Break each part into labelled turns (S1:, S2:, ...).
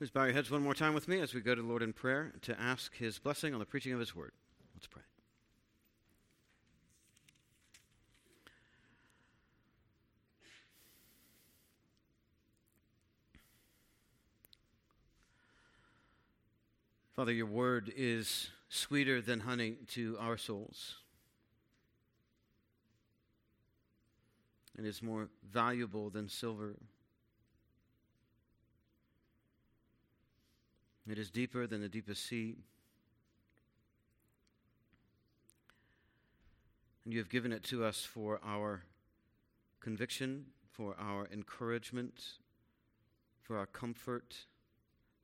S1: Please bow your heads one more time with me as we go to the Lord in prayer to ask His blessing on the preaching of His word. Let's pray. Father, your word is sweeter than honey to our souls. And is more valuable than silver. It is deeper than the deepest sea. And you have given it to us for our conviction, for our encouragement, for our comfort,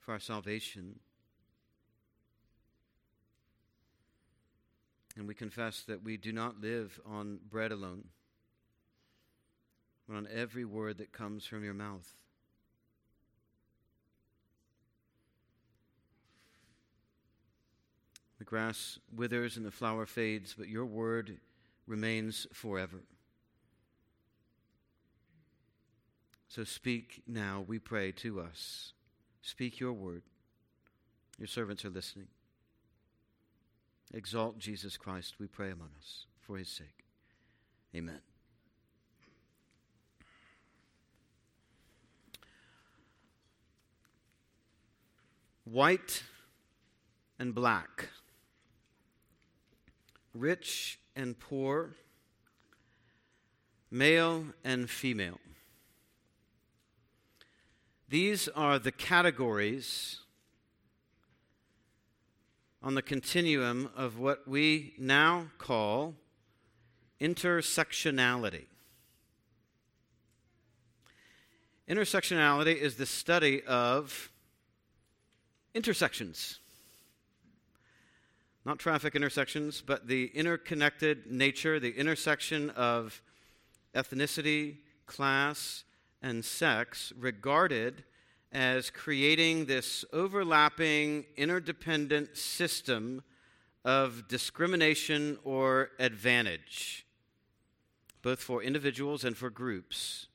S1: for our salvation. And we confess that we do not live on bread alone, but on every word that comes from your mouth. Grass withers and the flower fades, but your word remains forever. So speak now, we pray, to us. Speak your word. Your servants are listening. Exalt Jesus Christ, we pray among us, for his sake. Amen. White and black rich and poor, male and female. These are the categories on the continuum of what we now call intersectionality. Intersectionality is the study of intersections not traffic intersections, but the interconnected nature, the intersection of ethnicity, class, and sex regarded as creating this overlapping, interdependent system of discrimination or advantage, both for individuals and for groups.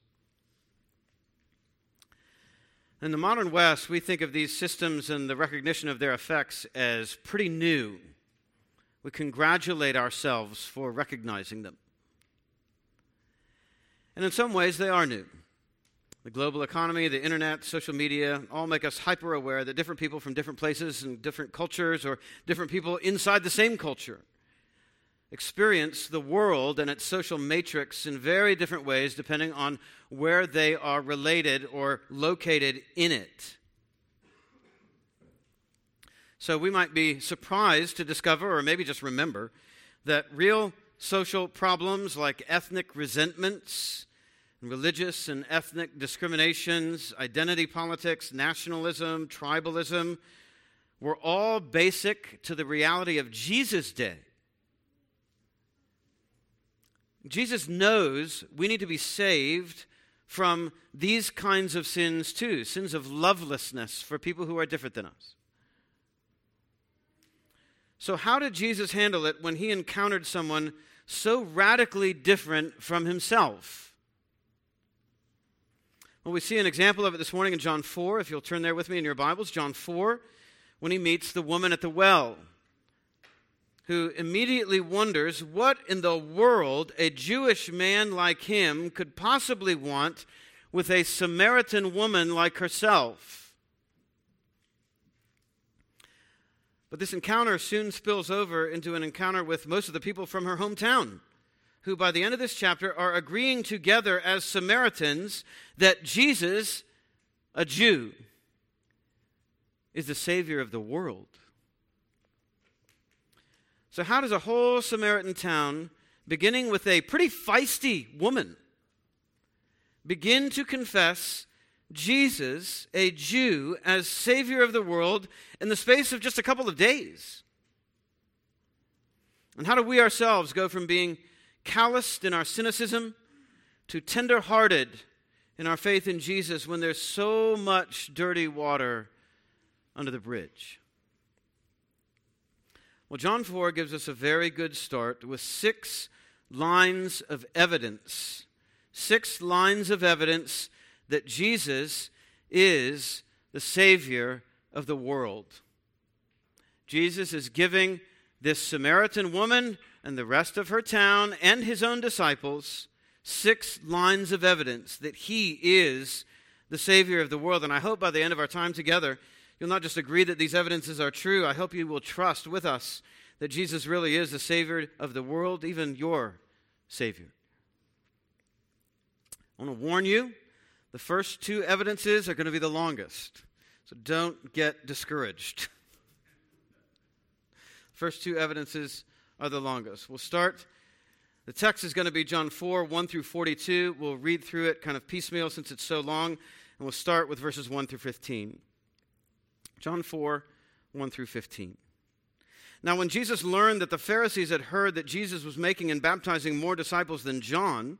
S1: In the modern West, we think of these systems and the recognition of their effects as pretty new we congratulate ourselves for recognizing them. And in some ways, they are new. The global economy, the internet, social media all make us hyper aware that different people from different places and different cultures, or different people inside the same culture, experience the world and its social matrix in very different ways depending on where they are related or located in it. So we might be surprised to discover, or maybe just remember, that real social problems like ethnic resentments, religious and ethnic discriminations, identity politics, nationalism, tribalism, were all basic to the reality of Jesus' day. Jesus knows we need to be saved from these kinds of sins too sins of lovelessness for people who are different than us. So, how did Jesus handle it when he encountered someone so radically different from himself? Well, we see an example of it this morning in John 4. If you'll turn there with me in your Bibles, John 4, when he meets the woman at the well, who immediately wonders what in the world a Jewish man like him could possibly want with a Samaritan woman like herself. But this encounter soon spills over into an encounter with most of the people from her hometown, who by the end of this chapter are agreeing together as Samaritans that Jesus, a Jew, is the Savior of the world. So, how does a whole Samaritan town, beginning with a pretty feisty woman, begin to confess Jesus, a Jew, as Savior of the world in the space of just a couple of days? And how do we ourselves go from being calloused in our cynicism to tender hearted in our faith in Jesus when there's so much dirty water under the bridge? Well, John 4 gives us a very good start with six lines of evidence. Six lines of evidence that Jesus is the Savior of the world. Jesus is giving this Samaritan woman and the rest of her town and his own disciples six lines of evidence that he is the Savior of the world. And I hope by the end of our time together, you'll not just agree that these evidences are true, I hope you will trust with us that Jesus really is the Savior of the world, even your Savior. I want to warn you the first two evidences are going to be the longest. So don't get discouraged. First two evidences are the longest. We'll start. The text is going to be John 4, 1 through 42. We'll read through it kind of piecemeal since it's so long, and we'll start with verses 1 through 15. John 4, 1 through 15. Now, when Jesus learned that the Pharisees had heard that Jesus was making and baptizing more disciples than John,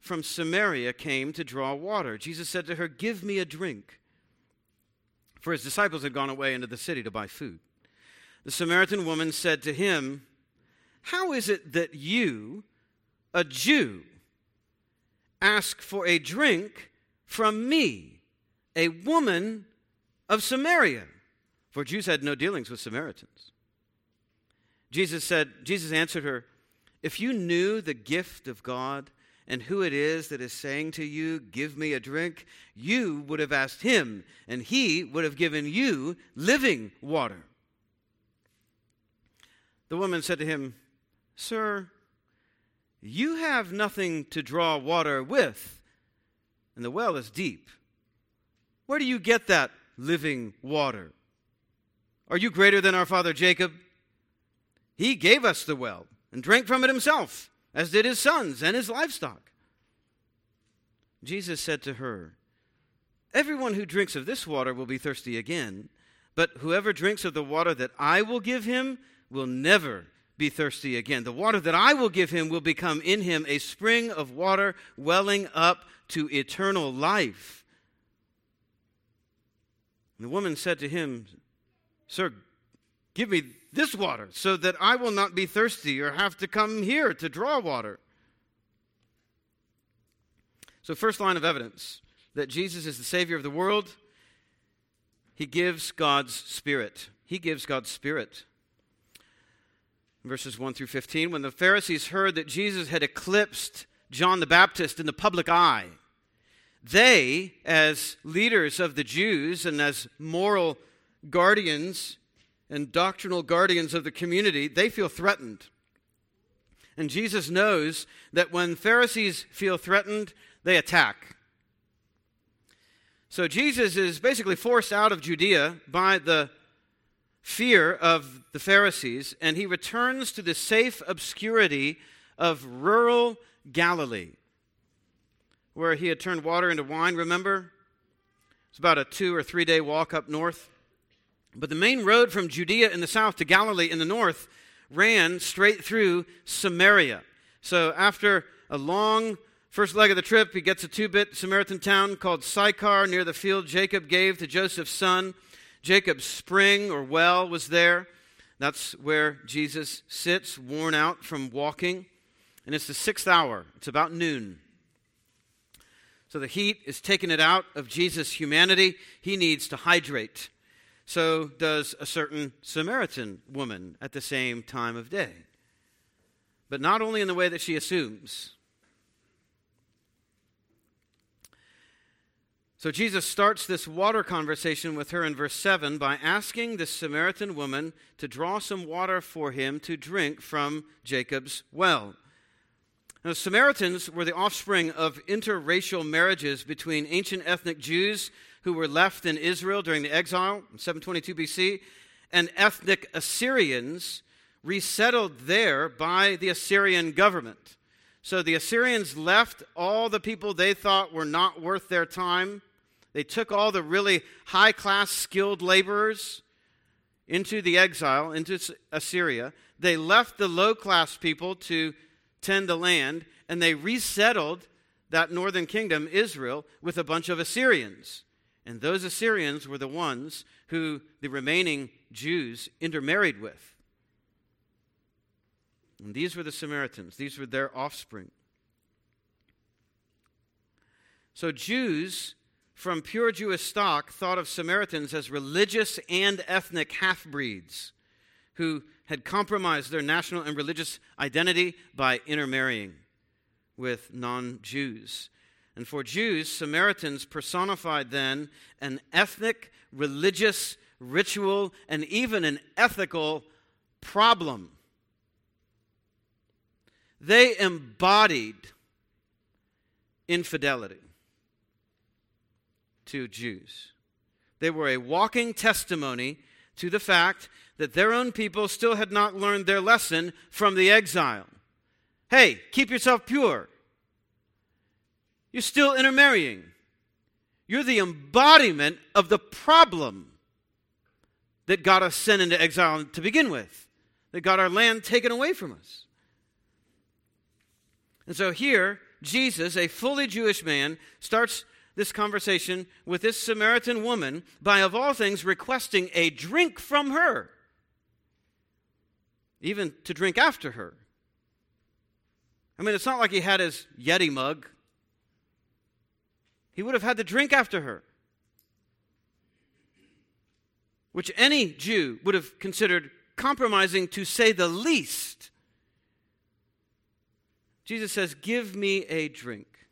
S1: from Samaria came to draw water. Jesus said to her, Give me a drink. For his disciples had gone away into the city to buy food. The Samaritan woman said to him, How is it that you, a Jew, ask for a drink from me, a woman of Samaria? For Jews had no dealings with Samaritans. Jesus said, Jesus answered her, If you knew the gift of God, and who it is that is saying to you, Give me a drink, you would have asked him, and he would have given you living water. The woman said to him, Sir, you have nothing to draw water with, and the well is deep. Where do you get that living water? Are you greater than our father Jacob? He gave us the well and drank from it himself as did his sons and his livestock. Jesus said to her, Everyone who drinks of this water will be thirsty again, but whoever drinks of the water that I will give him will never be thirsty again. The water that I will give him will become in him a spring of water welling up to eternal life. And the woman said to him, Sir, give me this water so that I will not be thirsty or have to come here to draw water. So, first line of evidence that Jesus is the Savior of the world, he gives God's Spirit. He gives God's Spirit. Verses 1 through 15 When the Pharisees heard that Jesus had eclipsed John the Baptist in the public eye, they, as leaders of the Jews and as moral guardians, and doctrinal guardians of the community, they feel threatened. And Jesus knows that when Pharisees feel threatened, they attack. So Jesus is basically forced out of Judea by the fear of the Pharisees, and he returns to the safe obscurity of rural Galilee, where he had turned water into wine, remember? It's about a two or three day walk up north. But the main road from Judea in the south to Galilee in the north ran straight through Samaria. So after a long first leg of the trip, he gets a two bit Samaritan town called Sychar near the field Jacob gave to Joseph's son. Jacob's spring or well was there. That's where Jesus sits, worn out from walking. And it's the sixth hour, it's about noon. So the heat is taking it out of Jesus' humanity. He needs to hydrate so does a certain Samaritan woman at the same time of day. But not only in the way that she assumes. So Jesus starts this water conversation with her in verse 7 by asking this Samaritan woman to draw some water for him to drink from Jacob's well. Now, Samaritans were the offspring of interracial marriages between ancient ethnic Jews who were left in Israel during the exile in 722 BC, and ethnic Assyrians resettled there by the Assyrian government. So the Assyrians left all the people they thought were not worth their time. They took all the really high class skilled laborers, into the exile, into Assyria. They left the low class people to tend the land, and they resettled that northern kingdom, Israel, with a bunch of Assyrians. And those Assyrians were the ones who the remaining Jews intermarried with. And these were the Samaritans, these were their offspring. So Jews from pure Jewish stock thought of Samaritans as religious and ethnic half breeds who had compromised their national and religious identity by intermarrying with non Jews. And for Jews, Samaritans personified then an ethnic, religious, ritual, and even an ethical problem. They embodied infidelity to Jews. They were a walking testimony to the fact that their own people still had not learned their lesson from the exile. Hey, keep yourself pure. You're still intermarrying. You're the embodiment of the problem that got us sent into exile to begin with, that got our land taken away from us. And so here, Jesus, a fully Jewish man, starts this conversation with this Samaritan woman by, of all things, requesting a drink from her, even to drink after her. I mean, it's not like he had his Yeti mug, he would have had to drink after her, which any Jew would have considered compromising to say the least. Jesus says, Give me a drink.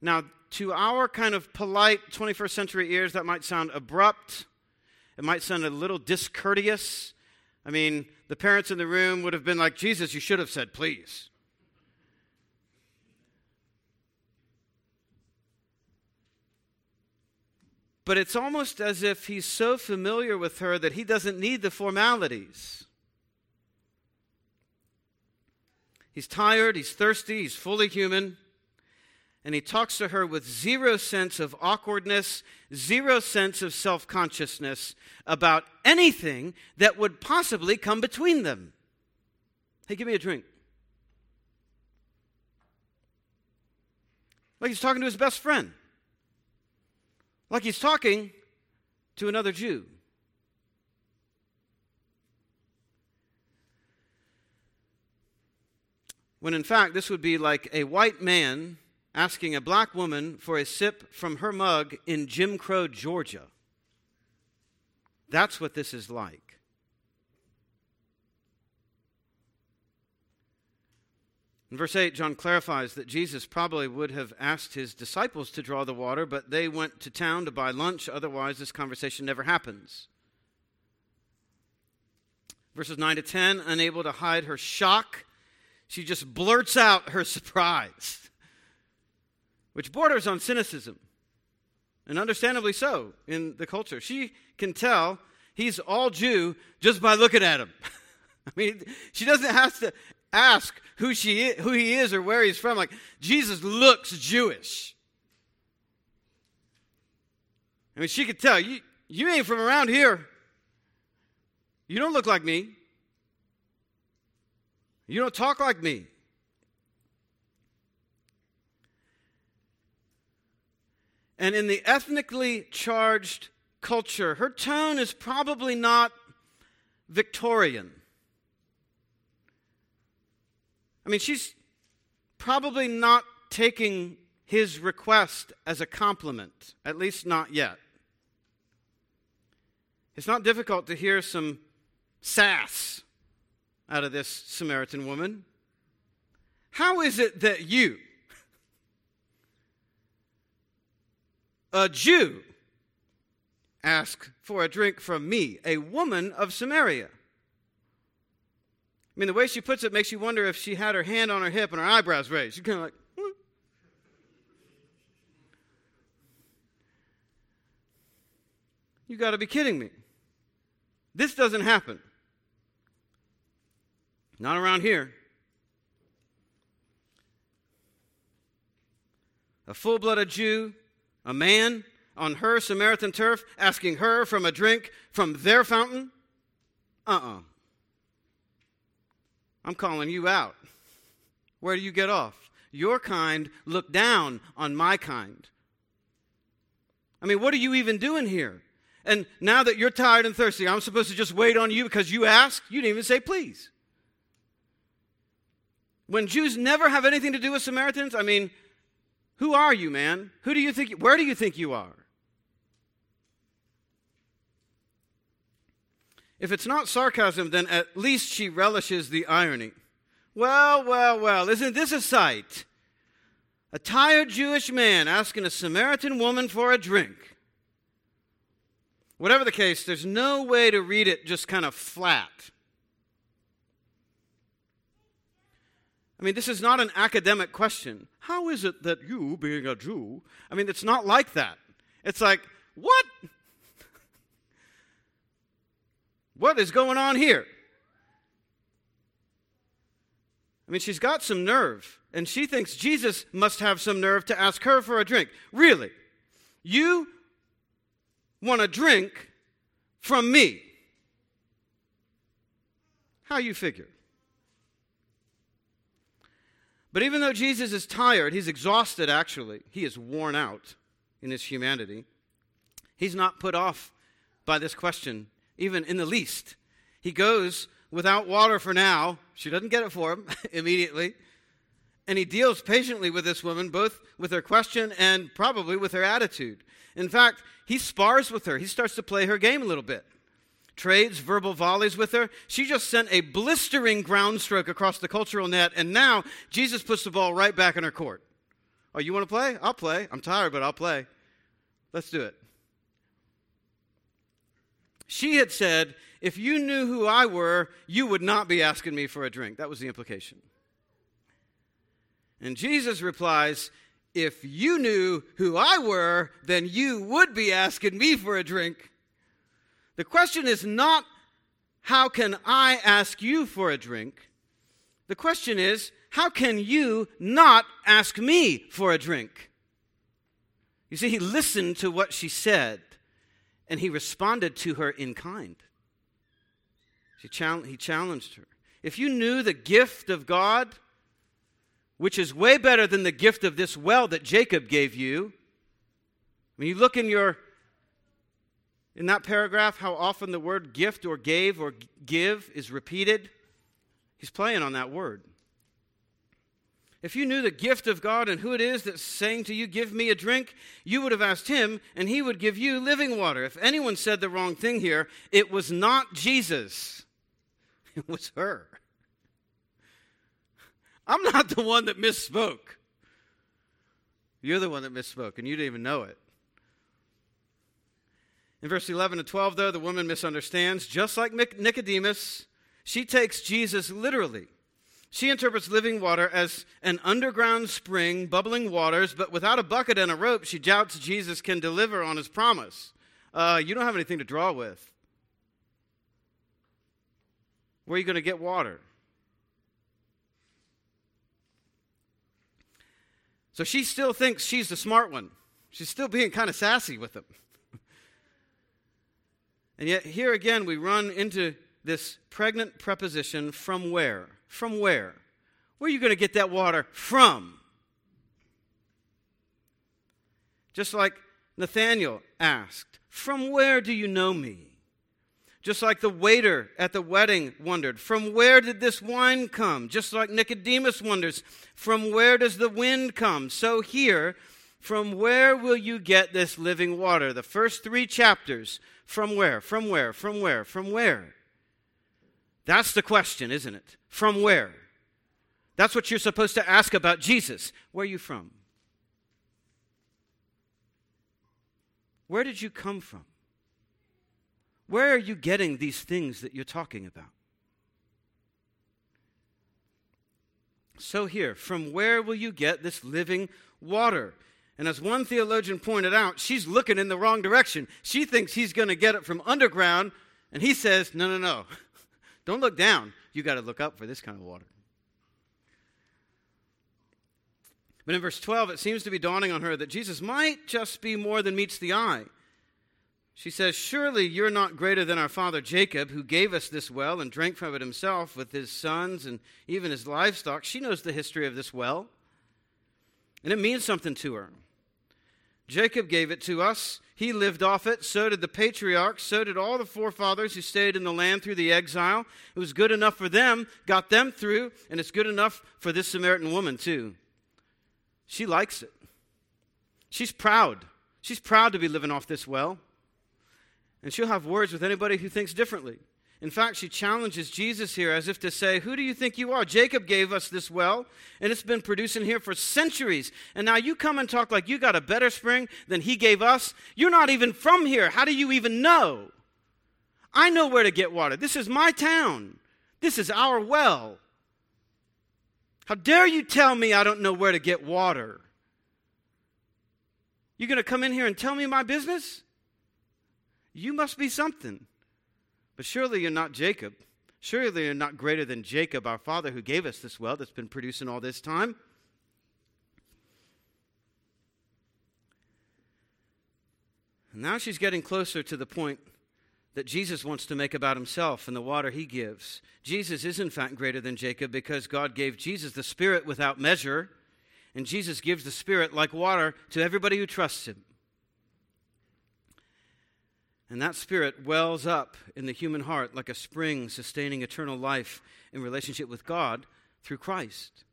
S1: Now, to our kind of polite 21st century ears, that might sound abrupt. It might sound a little discourteous. I mean, the parents in the room would have been like, Jesus, you should have said, please. But it's almost as if he's so familiar with her that he doesn't need the formalities. He's tired, he's thirsty, he's fully human and he talks to her with zero sense of awkwardness, zero sense of self consciousness about anything that would possibly come between them. Hey, give me a drink. Like he's talking to his best friend. Like he's talking to another Jew. When in fact, this would be like a white man asking a black woman for a sip from her mug in Jim Crow, Georgia. That's what this is like. In verse 8, John clarifies that Jesus probably would have asked his disciples to draw the water, but they went to town to buy lunch. Otherwise, this conversation never happens. Verses 9 to 10, unable to hide her shock, she just blurts out her surprise which borders on cynicism, and understandably so in the culture. She can tell he's all Jew just by looking at him. I mean, she doesn't have to ask who she is, who he is or where he's from. Like Jesus looks Jewish. I mean, she could tell you you ain't from around here. You don't look like me. You don't talk like me. And in the ethnically charged culture, her tone is probably not Victorian. I mean, she's probably not taking his request as a compliment, at least not yet. It's not difficult to hear some sass out of this Samaritan woman. How is it that you, a Jew, ask for a drink from me, a woman of Samaria. I mean, the way she puts it makes you wonder if she had her hand on her hip and her eyebrows raised. She's kind of like, hmm. You got to be kidding me. This doesn't happen. Not around here. A full blooded Jew a man on her Samaritan turf asking her from a drink from their fountain? uh uh-uh. uh. I am calling you out. Where do you get off? Your kind look down on my kind. I mean, what are you even doing here? And now that you're tired and thirsty, I'm supposed to just wait on you because you asked? You didn't even say please. When Jews never have anything to do with Samaritans, I mean, who are you, man? Who do you think where do you think you are? If it's not sarcasm, then at least she relishes the irony. Well, well, well, isn't this a sight? A tired Jewish man asking a Samaritan woman for a drink. Whatever the case, there's no way to read it just kind of flat. I mean, this is not an academic question. How is it that you, being a Jew, I mean, it's not like that. It's like, what? What is going on here? I mean, she's got some nerve, and she thinks Jesus must have some nerve to ask her for a drink. Really? You want a drink from me? How you figure? But even though Jesus is tired, he's exhausted actually, he is worn out in his humanity, he's not put off by this question, even in the least. He goes without water for now. She doesn't get it for him immediately. And he deals patiently with this woman, both with her question and probably with her attitude. In fact, he spars with her. He starts to play her game a little bit trades verbal volleys with her. She just sent a blistering ground stroke across the cultural net, and now Jesus puts the ball right back in her court. Oh, you want to play? I'll play. I'm tired, but I'll play. Let's do it. She had said, If you knew who I were, you would not be asking me for a drink. That was the implication. And Jesus replies, If you knew who I were, then you would be asking me for a drink. The question is not, how can I ask you for a drink? The question is, how can you not ask me for a drink? You see, he listened to what she said and he responded to her in kind. He challenged her. If you knew the gift of God, which is way better than the gift of this well that Jacob gave you, when you look in your in that paragraph how often the word gift or gave or give is repeated? He's playing on that word. If you knew the gift of God and who it is that's saying to you, Give me a drink, you would have asked him, and he would give you living water. If anyone said the wrong thing here, it was not Jesus, it was her. I'm not the one that misspoke. You're the one that misspoke, and you didn't even know it. In verse 11 and 12, though, the woman misunderstands. Just like Nicodemus, she takes Jesus literally. She interprets living water as an underground spring, bubbling waters, but without a bucket and a rope, she doubts Jesus can deliver on his promise. Uh, you don't have anything to draw with. Where are you going to get water? So she still thinks she's the smart one. She's still being kind of sassy with him. And yet, here again, we run into this pregnant preposition from where? From where? Where are you going to get that water from? Just like Nathanael asked, From where do you know me? Just like the waiter at the wedding wondered, From where did this wine come? Just like Nicodemus wonders, From where does the wind come? So here, from where will you get this living water? The first three chapters from where? From where? From where? From where? That's the question, isn't it? From where? That's what you're supposed to ask about Jesus. Where are you from? Where did you come from? Where are you getting these things that you're talking about? So, here, from where will you get this living water? And as one theologian pointed out, she's looking in the wrong direction. She thinks he's going to get it from underground, and he says, No, no, no. Don't look down. You got to look up for this kind of water. But in verse 12, it seems to be dawning on her that Jesus might just be more than meets the eye. She says, Surely you're not greater than our father Jacob, who gave us this well and drank from it himself with his sons and even his livestock. She knows the history of this well, and it means something to her. Jacob gave it to us. He lived off it. So did the patriarchs. So did all the forefathers who stayed in the land through the exile. It was good enough for them, got them through, and it's good enough for this Samaritan woman, too. She likes it. She's proud. She's proud to be living off this well. And she'll have words with anybody who thinks differently. In fact, she challenges Jesus here as if to say, Who do you think you are? Jacob gave us this well, and it's been producing here for centuries. And now you come and talk like you got a better spring than he gave us. You're not even from here. How do you even know? I know where to get water. This is my town, this is our well. How dare you tell me I don't know where to get water? You're going to come in here and tell me my business? You must be something. But surely you're not Jacob. Surely you're not greater than Jacob, our father, who gave us this well that's been producing all this time. And now she's getting closer to the point that Jesus wants to make about himself and the water he gives. Jesus is, in fact, greater than Jacob because God gave Jesus the Spirit without measure, and Jesus gives the Spirit like water to everybody who trusts him. And that spirit wells up in the human heart like a spring sustaining eternal life in relationship with God through Christ.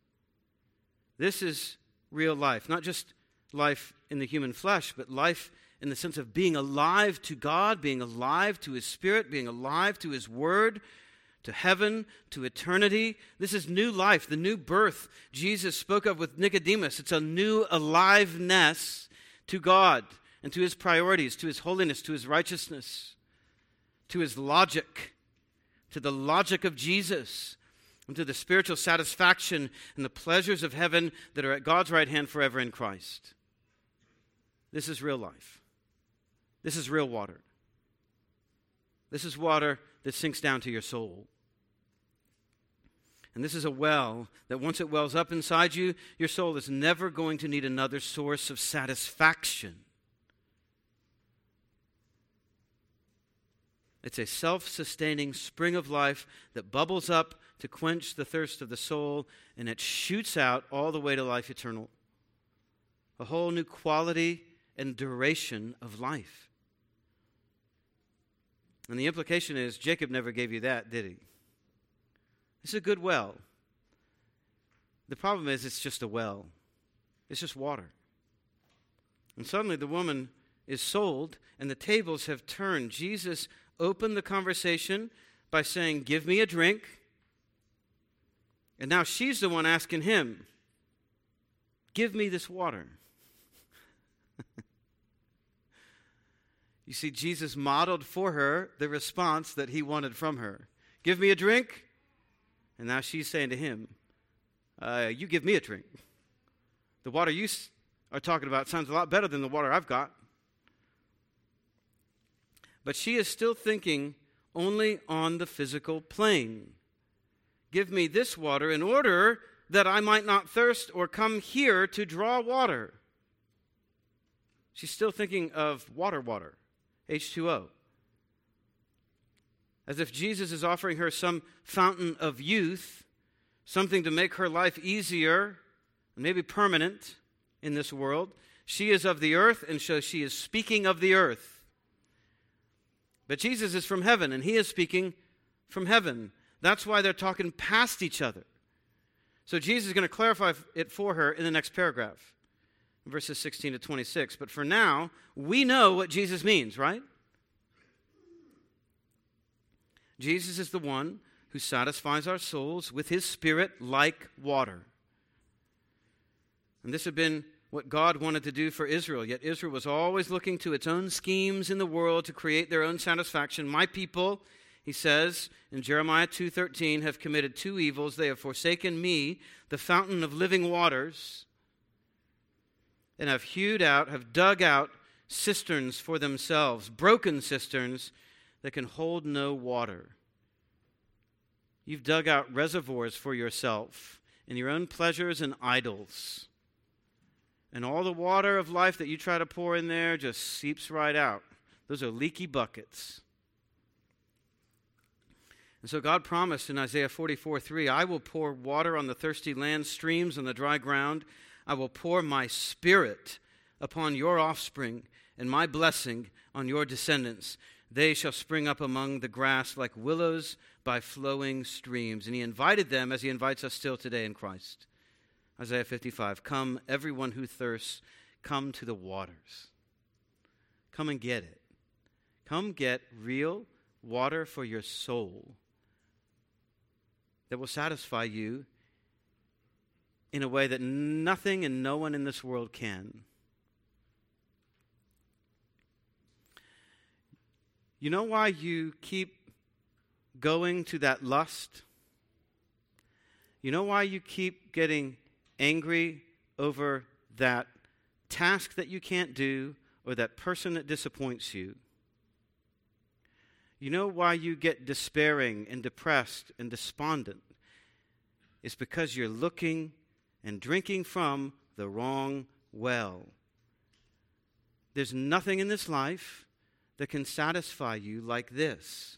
S1: This is real life, not just life in the human flesh, but life in the sense of being alive to God, being alive to His Spirit, being alive to His Word, to heaven, to eternity. This is new life, the new birth Jesus spoke of with Nicodemus. It's a new aliveness to God and to his priorities, to his holiness, to his righteousness, to his logic, to the logic of Jesus, and to the spiritual satisfaction and the pleasures of heaven that are at God's right hand forever in Christ. This is real life. This is real water. This is water that sinks down to your soul. And this is a well that once it wells up inside you, your soul is never going to need another source of satisfaction. It's a self sustaining spring of life that bubbles up to quench the thirst of the soul, and it shoots out all the way to life eternal. A whole new quality and duration of life. And the implication is Jacob never gave you that, did he? It's a good well. The problem is it's just a well, it's just water. And suddenly the woman is sold, and the tables have turned. Jesus opened the conversation by saying, Give me a drink. And now she's the one asking him, Give me this water. you see, Jesus modeled for her the response that he wanted from her Give me a drink. And now she's saying to him, uh, You give me a drink. The water you are talking about sounds a lot better than the water I've got. But she is still thinking only on the physical plane. Give me this water in order that I might not thirst or come here to draw water. She's still thinking of water, water, H2O. As if Jesus is offering her some fountain of youth, something to make her life easier, maybe permanent in this world. She is of the earth, and so she is speaking of the earth. But Jesus is from heaven, and he is speaking from heaven. That's why they're talking past each other. So Jesus is going to clarify it for her in the next paragraph, verses 16 to 26. But for now, we know what Jesus means, right? Jesus is the one who satisfies our souls with his spirit like water. And this had been what God wanted to do for Israel. Yet Israel was always looking to its own schemes in the world to create their own satisfaction. My people, he says in Jeremiah 2:13, have committed two evils. They have forsaken me, the fountain of living waters, and have hewed out, have dug out cisterns for themselves, broken cisterns that can hold no water. You've dug out reservoirs for yourself in your own pleasures and idols. And all the water of life that you try to pour in there just seeps right out. Those are leaky buckets. And so God promised in Isaiah 44 3, I will pour water on the thirsty land, streams on the dry ground. I will pour my spirit upon your offspring and my blessing on your descendants. They shall spring up among the grass like willows by flowing streams. And he invited them as he invites us still today in Christ. Isaiah 55 Come, everyone who thirsts, come to the waters. Come and get it. Come get real water for your soul that will satisfy you in a way that nothing and no one in this world can. You know why you keep going to that lust? You know why you keep getting angry over that task that you can't do or that person that disappoints you? You know why you get despairing and depressed and despondent? It's because you're looking and drinking from the wrong well. There's nothing in this life that can satisfy you like this.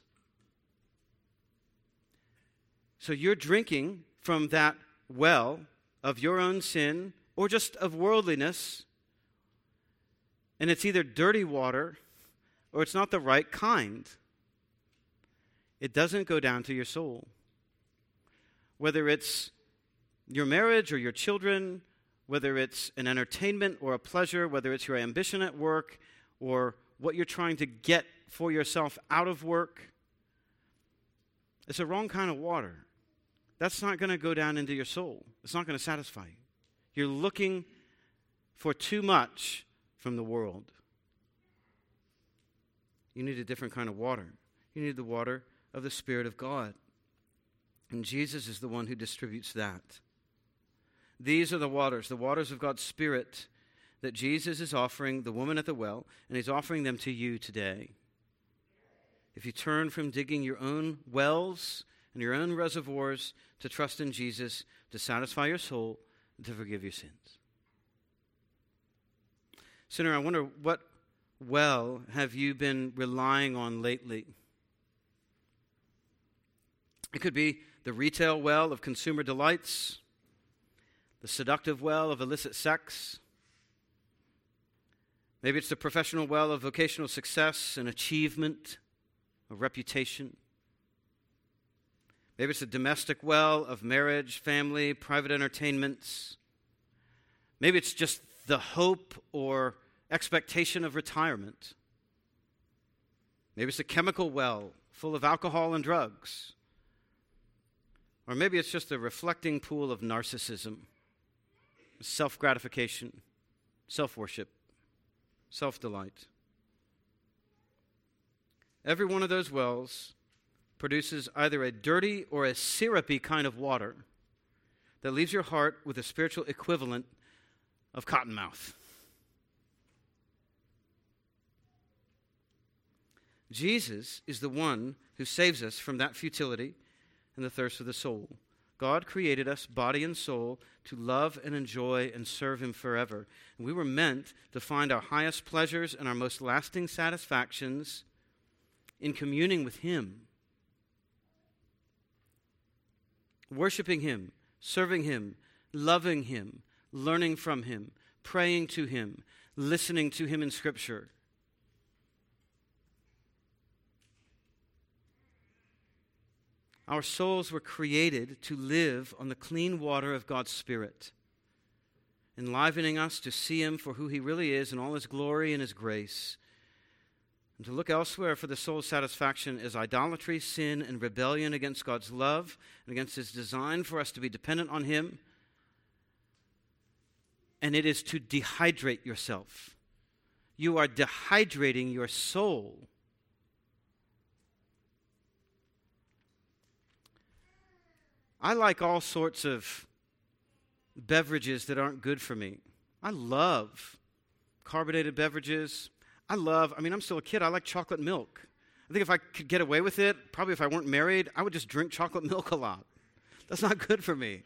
S1: So you're drinking from that well of your own sin or just of worldliness, and it's either dirty water or it's not the right kind. It doesn't go down to your soul. Whether it's your marriage or your children, whether it's an entertainment or a pleasure, whether it's your ambition at work or what you're trying to get for yourself out of work, it's a wrong kind of water. That's not going to go down into your soul. It's not going to satisfy you. You're looking for too much from the world. You need a different kind of water. You need the water of the Spirit of God. And Jesus is the one who distributes that. These are the waters, the waters of God's Spirit that Jesus is offering the woman at the well, and he's offering them to you today. If you turn from digging your own wells and your own reservoirs to trust in Jesus to satisfy your soul and to forgive your sins. Sinner, I wonder what well have you been relying on lately? It could be the retail well of consumer delights the seductive well of illicit sex. Maybe it's the professional well of vocational success and achievement, of reputation. Maybe it's a domestic well of marriage, family, private entertainments. Maybe it's just the hope or expectation of retirement. Maybe it's a chemical well full of alcohol and drugs. Or maybe it's just a reflecting pool of narcissism self gratification, self worship, self delight. Every one of those wells produces either a dirty or a syrupy kind of water that leaves your heart with a spiritual equivalent of cottonmouth. Jesus is the one who saves us from that futility and the thirst of the soul. God created us, body and soul, to love and enjoy and serve Him forever. And we were meant to find our highest pleasures and our most lasting satisfactions in communing with Him, worshiping Him, serving Him, loving Him, learning from Him, praying to Him, listening to Him in Scripture. Our souls were created to live on the clean water of God's Spirit, enlivening us to see Him for who He really is in all His glory and His grace. And to look elsewhere for the soul's satisfaction is idolatry, sin, and rebellion against God's love and against His design for us to be dependent on Him. And it is to dehydrate yourself. You are dehydrating your soul I like all sorts of beverages that aren't good for me. I love carbonated beverages. I love, I mean, I'm still a kid. I like chocolate milk. I think if I could get away with it, probably if I weren't married, I would just drink chocolate milk a lot. That's not good for me.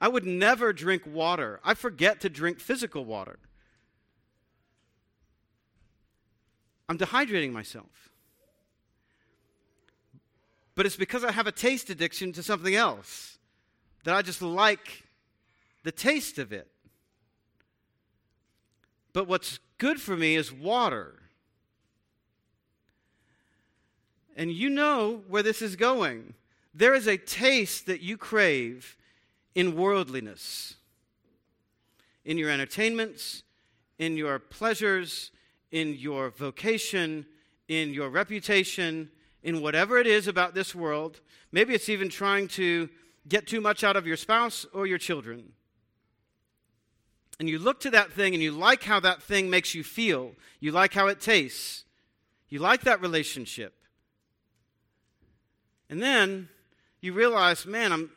S1: I would never drink water. I forget to drink physical water. I'm dehydrating myself. But it's because I have a taste addiction to something else that I just like the taste of it. But what's good for me is water. And you know where this is going. There is a taste that you crave in worldliness, in your entertainments, in your pleasures, in your vocation, in your reputation, in whatever it is about this world. Maybe it's even trying to get too much out of your spouse or your children. And you look to that thing and you like how that thing makes you feel, you like how it tastes, you like that relationship. And then you realize, man, I'm,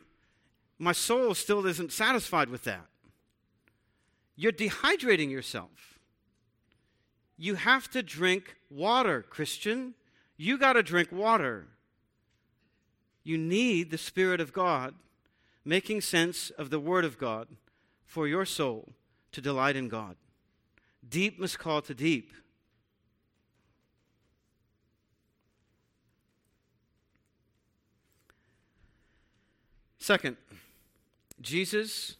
S1: my soul still isn't satisfied with that. You're dehydrating yourself. You have to drink water, Christian. You got to drink water. You need the Spirit of God making sense of the Word of God for your soul to delight in God. Deep must call to deep. Second, Jesus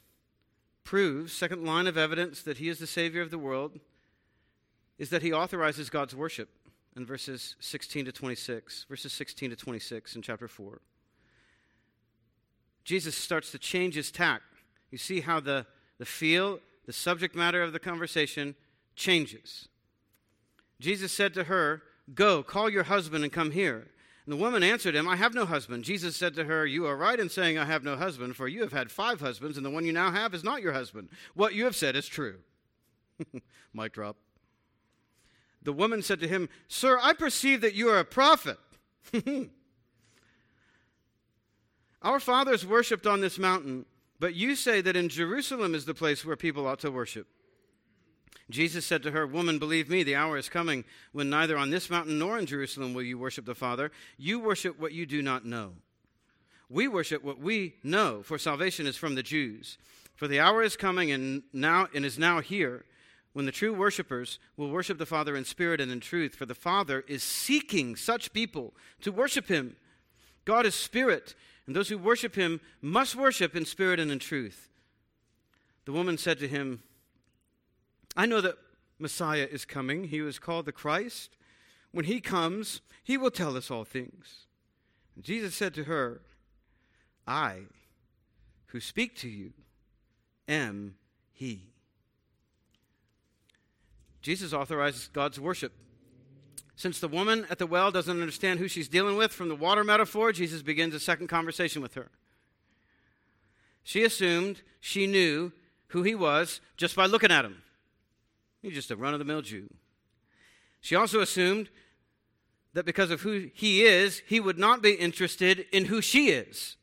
S1: proves, second line of evidence that he is the Savior of the world, is that he authorizes God's worship in verses 16 to 26. Verses 16 to 26 in chapter 4. Jesus starts to change his tack. You see how the, the feel, the subject matter of the conversation changes. Jesus said to her, Go, call your husband and come here. And the woman answered him, I have no husband. Jesus said to her, You are right in saying, I have no husband, for you have had five husbands, and the one you now have is not your husband. What you have said is true. Mic drop. The woman said to him, Sir, I perceive that you are a prophet. Our fathers worshipped on this mountain, but you say that in Jerusalem is the place where people ought to worship. Jesus said to her, Woman, believe me, the hour is coming when neither on this mountain nor in Jerusalem will you worship the Father. You worship what you do not know. We worship what we know, for salvation is from the Jews. For the hour is coming and now and is now here when the true worshippers will worship the Father in spirit and in truth, for the Father is seeking such people to worship him. God is spirit, and those who worship him must worship in spirit and in truth. The woman said to him, I know that Messiah is coming. He was called the Christ. When he comes, he will tell us all things. And Jesus said to her, I, who speak to you, am he. Jesus authorizes God's worship. Since the woman at the well doesn't understand who she's dealing with from the water metaphor, Jesus begins a second conversation with her. She assumed she knew who he was just by looking at him. He's just a run of the mill Jew. She also assumed that because of who he is, he would not be interested in who she is.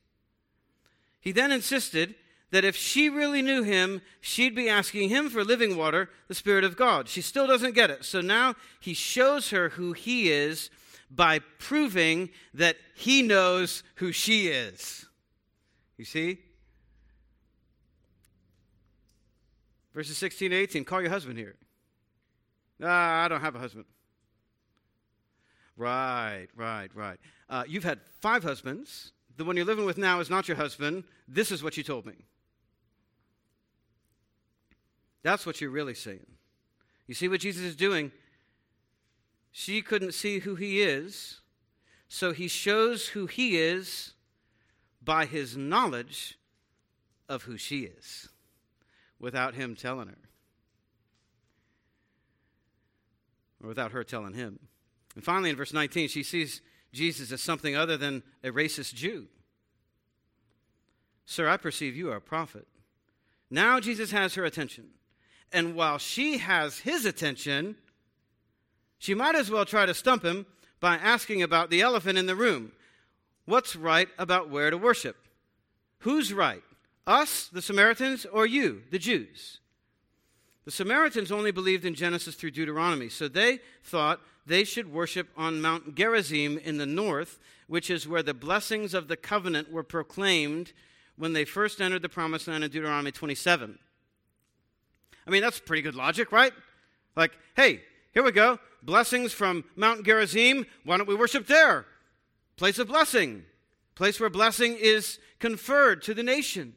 S1: He then insisted that if she really knew him, she'd be asking him for living water, the Spirit of God. She still doesn't get it. So now he shows her who he is by proving that he knows who she is. You see? Verses 16 to 18 call your husband here. Ah, I don't have a husband. Right, right, right. Uh, you've had five husbands. The one you're living with now is not your husband. This is what you told me. That's what you're really saying. You see what Jesus is doing? She couldn't see who he is, so he shows who he is by his knowledge of who she is without him telling her. or without her telling him. And finally, in verse 19, she sees Jesus as something other than a racist Jew. Sir, I perceive you are a prophet. Now Jesus has her attention. And while she has his attention, she might as well try to stump him by asking about the elephant in the room. What's right about where to worship? Who's right? Us, the Samaritans, or you, the Jews? The Samaritans only believed in Genesis through Deuteronomy, so they thought they should worship on Mount Gerizim in the north, which is where the blessings of the covenant were proclaimed when they first entered the promised land in Deuteronomy 27. I mean, that's pretty good logic, right? Like, hey, here we go. Blessings from Mount Gerizim. Why don't we worship there? Place of blessing, place where blessing is conferred to the nation.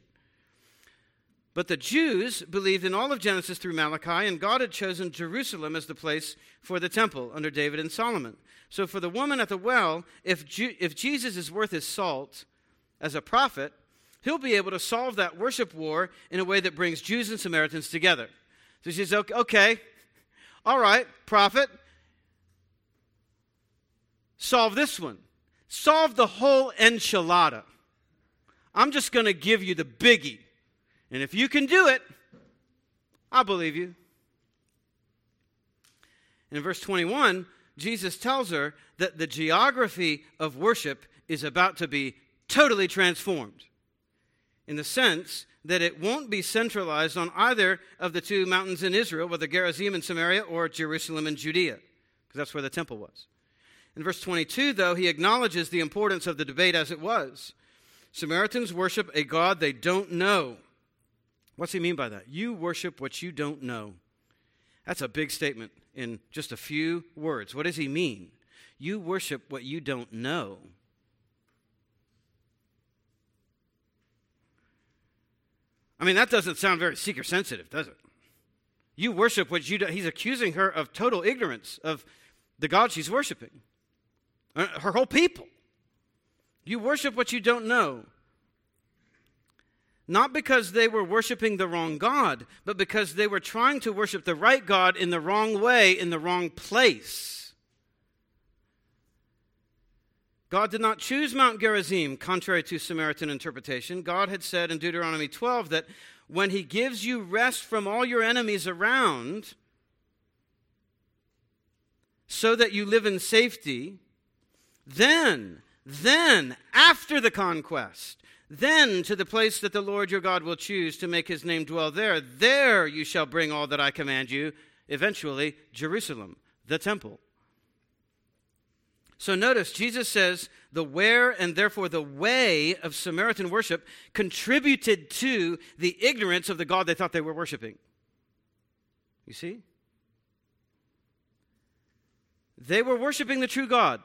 S1: But the Jews believed in all of Genesis through Malachi, and God had chosen Jerusalem as the place for the temple under David and Solomon. So, for the woman at the well, if, Ju- if Jesus is worth his salt as a prophet, he'll be able to solve that worship war in a way that brings Jews and Samaritans together. So she says, okay, all right, prophet, solve this one. Solve the whole enchilada. I'm just going to give you the biggie. And if you can do it, I'll believe you. And in verse 21, Jesus tells her that the geography of worship is about to be totally transformed in the sense that it won't be centralized on either of the two mountains in Israel, whether Gerizim in Samaria or Jerusalem in Judea, because that's where the temple was. In verse 22, though, he acknowledges the importance of the debate as it was. Samaritans worship a God they don't know. What's he mean by that? You worship what you don't know. That's a big statement in just a few words. What does he mean? You worship what you don't know. I mean, that doesn't sound very seeker sensitive, does it? You worship what you do. He's accusing her of total ignorance of the God she's worshiping, uh, her whole people. You worship what you don't know not because they were worshiping the wrong God, but because they were trying to worship the right God in the wrong way, in the wrong place. God did not choose Mount Gerizim, contrary to Samaritan interpretation. God had said in Deuteronomy 12 that when He gives you rest from all your enemies around, so that you live in safety, then, then, after the conquest, then to the place that the Lord your God will choose to make his name dwell there. There you shall bring all that I command you. Eventually, Jerusalem, the temple. So notice, Jesus says the where and therefore the way of Samaritan worship contributed to the ignorance of the God they thought they were worshiping. You see? They were worshiping the true God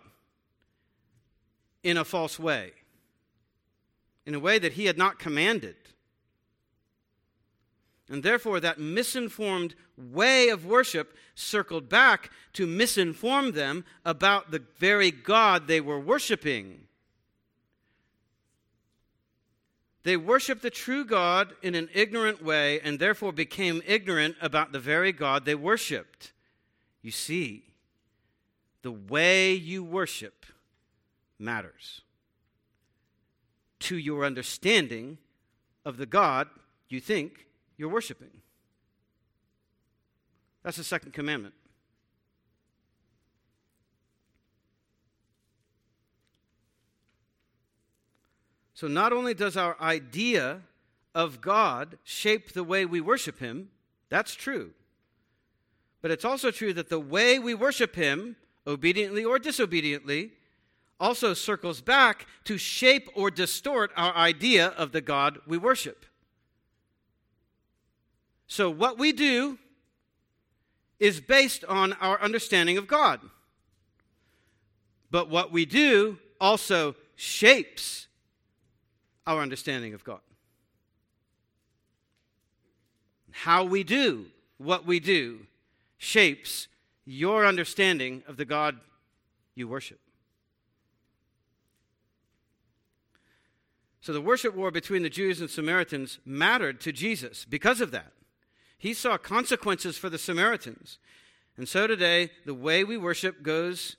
S1: in a false way in a way that he had not commanded. And therefore, that misinformed way of worship circled back to misinform them about the very God they were worshiping. They worshiped the true God in an ignorant way and therefore became ignorant about the very God they worshiped. You see, the way you worship matters to your understanding of the God you think you're worshiping. That's the second commandment. So, not only does our idea of God shape the way we worship Him, that's true. But it's also true that the way we worship Him, obediently or disobediently, also circles back to shape or distort our idea of the God we worship. So, what we do is based on our understanding of God. But what we do also shapes our understanding of God. How we do what we do shapes your understanding of the God you worship. So the worship war between the Jews and Samaritans mattered to Jesus because of that. He saw consequences for the Samaritans. And so today, the way we worship goes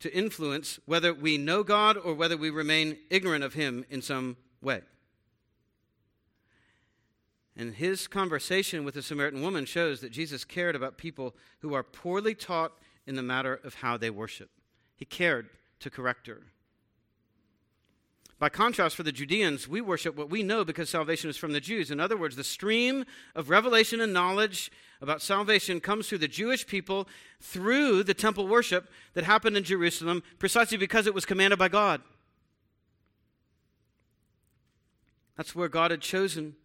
S1: to influence whether we know God or whether we remain ignorant of Him in some way. And his conversation with the Samaritan woman shows that Jesus cared about people who are poorly taught in the matter of how they worship. He cared to correct her. By contrast, for the Judeans, we worship what we know because salvation is from the Jews. In other words, the stream of revelation and knowledge about salvation comes through the Jewish people through the temple worship that happened in Jerusalem precisely because it was commanded by God. That's where God had chosen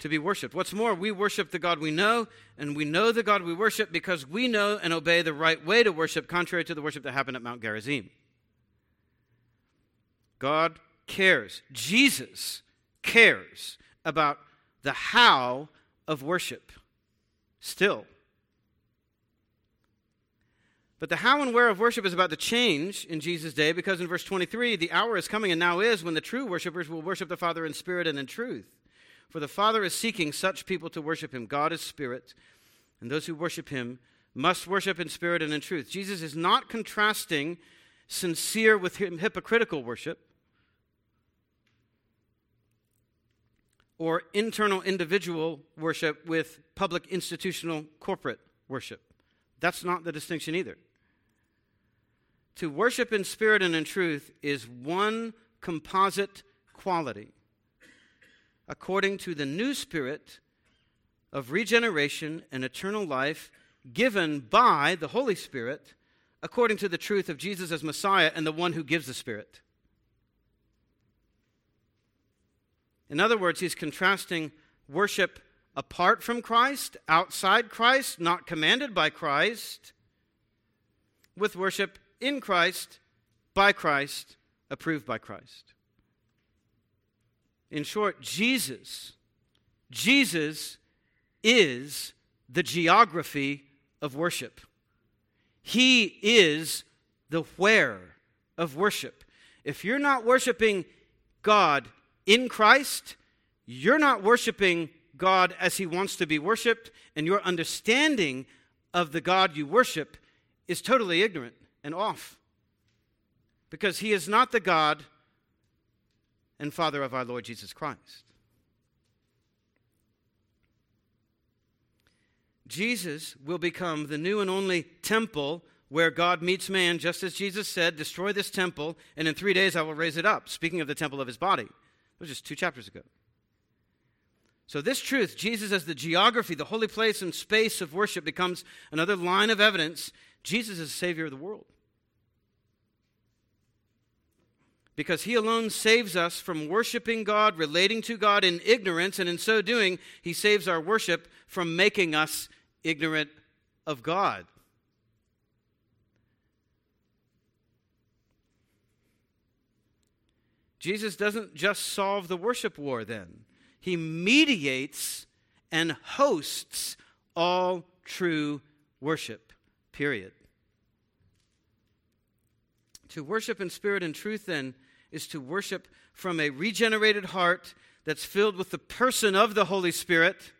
S1: to be worshiped. What's more, we worship the God we know, and we know the God we worship because we know and obey the right way to worship, contrary to the worship that happened at Mount Gerizim. God cares. Jesus cares about the how of worship still. But the how and where of worship is about to change in Jesus' day because in verse 23, the hour is coming and now is when the true worshipers will worship the Father in spirit and in truth. For the Father is seeking such people to worship him. God is spirit, and those who worship him must worship in spirit and in truth. Jesus is not contrasting sincere with hypocritical worship. Or internal individual worship with public institutional corporate worship. That's not the distinction either. To worship in spirit and in truth is one composite quality according to the new spirit of regeneration and eternal life given by the Holy Spirit according to the truth of Jesus as Messiah and the one who gives the Spirit. In other words, he's contrasting worship apart from Christ, outside Christ, not commanded by Christ, with worship in Christ, by Christ, approved by Christ. In short, Jesus, Jesus is the geography of worship. He is the where of worship. If you're not worshiping God in Christ, you're not worshiping God as he wants to be worshiped, and your understanding of the God you worship is totally ignorant and off. Because he is not the God and Father of our Lord Jesus Christ. Jesus will become the new and only temple where God meets man, just as Jesus said, Destroy this temple, and in three days I will raise it up. Speaking of the temple of his body was just two chapters ago. So, this truth, Jesus as the geography, the holy place and space of worship, becomes another line of evidence Jesus is the Savior of the world. Because He alone saves us from worshiping God, relating to God in ignorance, and in so doing, He saves our worship from making us ignorant of God. Jesus doesn't just solve the worship war then, he mediates and hosts all true worship, period. To worship in spirit and truth, then, is to worship from a regenerated heart that's filled with the person of the Holy Spirit,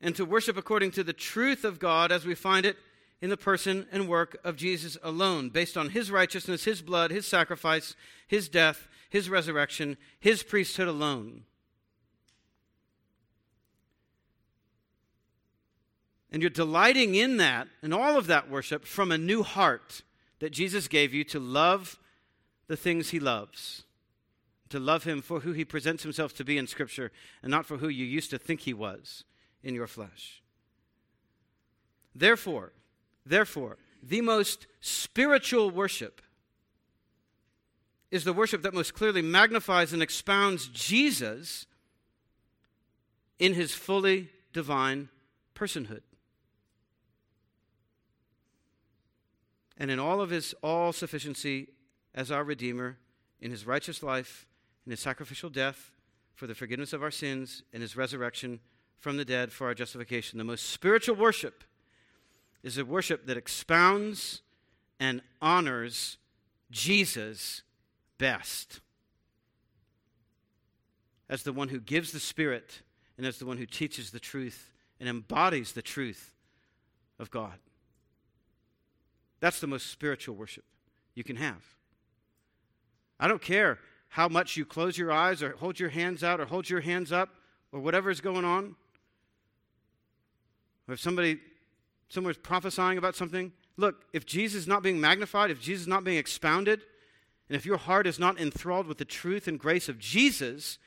S1: and to worship according to the truth of God as we find it in the person and work of Jesus alone, based on his righteousness, his blood, his sacrifice, his death, his resurrection, his priesthood alone. And you're delighting in that and all of that worship from a new heart that Jesus gave you to love the things he loves, to love him for who he presents himself to be in Scripture and not for who you used to think he was in your flesh. Therefore, Therefore, the most spiritual worship is the worship that most clearly magnifies and expounds Jesus in his fully divine personhood. And in all of his all sufficiency as our Redeemer, in his righteous life, in his sacrificial death for the forgiveness of our sins, in his resurrection from the dead for our justification. The most spiritual worship is a worship that expounds and honors Jesus best as the one who gives the Spirit and as the one who teaches the truth and embodies the truth of God. That's the most spiritual worship you can have. I don't care how much you close your eyes or hold your hands out or hold your hands up or whatever is going on. Or if somebody someone's prophesying about something, look, if Jesus is not being magnified, if Jesus is not being expounded, and if your heart is not enthralled with the truth and grace of Jesus,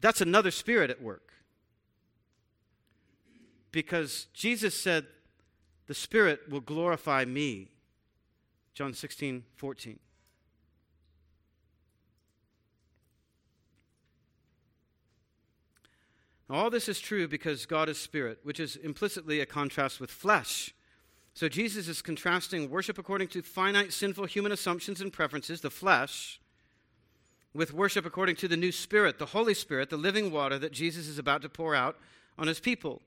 S1: that's another spirit at work. Because Jesus said, the Spirit will glorify me. John 16, 14. All this is true because God is spirit, which is implicitly a contrast with flesh. So Jesus is contrasting worship according to finite, sinful human assumptions and preferences, the flesh, with worship according to the new spirit, the Holy Spirit, the living water that Jesus is about to pour out on his people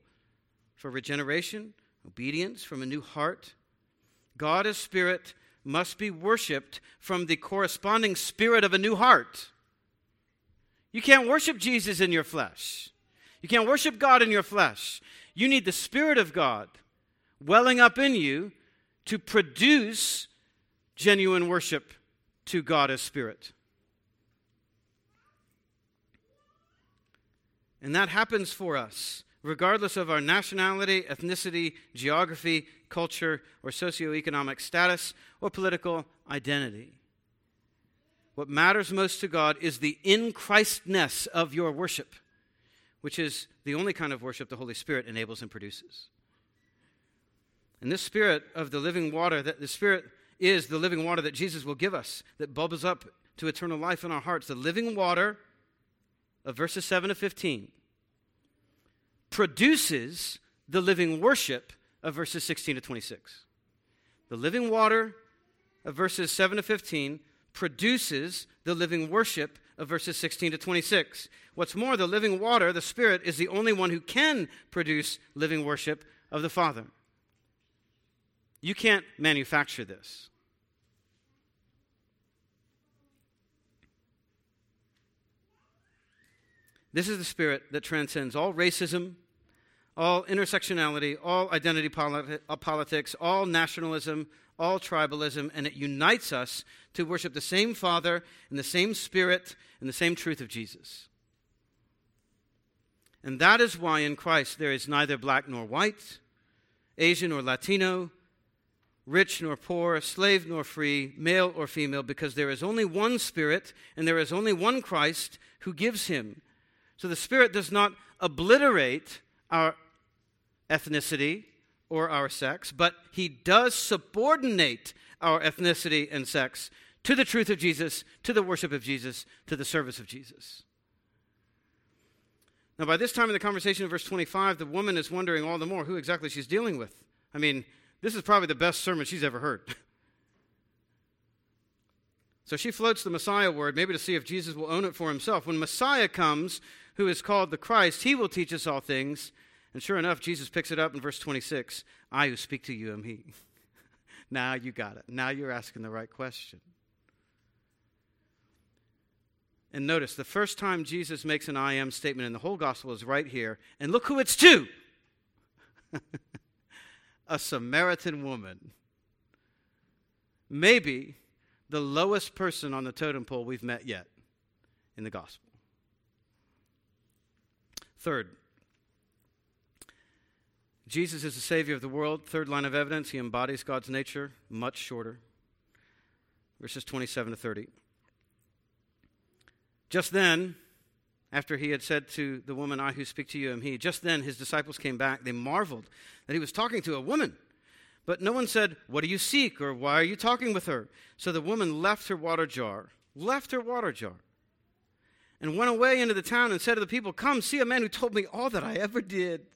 S1: for regeneration, obedience from a new heart. God as spirit must be worshiped from the corresponding spirit of a new heart. You can't worship Jesus in your flesh. You can't worship God in your flesh. You need the Spirit of God welling up in you to produce genuine worship to God as Spirit. And that happens for us, regardless of our nationality, ethnicity, geography, culture, or socioeconomic status, or political identity. What matters most to God is the in Christness of your worship which is the only kind of worship the Holy Spirit enables and produces. And this spirit of the living water, that the spirit is the living water that Jesus will give us, that bubbles up to eternal life in our hearts. The living water of verses 7 to 15 produces the living worship of verses 16 to 26. The living water of verses 7 to 15 produces the living worship of verses 16 to 26. What's more, the living water, the Spirit, is the only one who can produce living worship of the Father. You can't manufacture this. This is the spirit that transcends all racism, all intersectionality, all identity politi- uh, politics, all nationalism, all tribalism, and it unites us to worship the same Father in the same Spirit and the same truth of Jesus. And that is why in Christ there is neither black nor white, Asian or Latino, rich nor poor, slave nor free, male or female, because there is only one Spirit and there is only one Christ who gives him. So the Spirit does not obliterate our ethnicity or our sex, but he does subordinate our ethnicity and sex to the truth of Jesus, to the worship of Jesus, to the service of Jesus. Now, by this time in the conversation in verse 25, the woman is wondering all the more who exactly she's dealing with. I mean, this is probably the best sermon she's ever heard. so she floats the Messiah word, maybe to see if Jesus will own it for himself. When Messiah comes, who is called the Christ, he will teach us all things and sure enough, Jesus picks it up in verse 26 I who speak to you am He. now you got it. Now you're asking the right question. And notice the first time Jesus makes an I am statement in the whole gospel is right here. And look who it's to a Samaritan woman. Maybe the lowest person on the totem pole we've met yet in the gospel. Third, Jesus is the Savior of the world. Third line of evidence, he embodies God's nature, much shorter. Verses 27 to 30. Just then, after he had said to the woman, I who speak to you am he, just then his disciples came back. They marveled that he was talking to a woman. But no one said, What do you seek? or Why are you talking with her? So the woman left her water jar, left her water jar, and went away into the town and said to the people, Come, see a man who told me all that I ever did.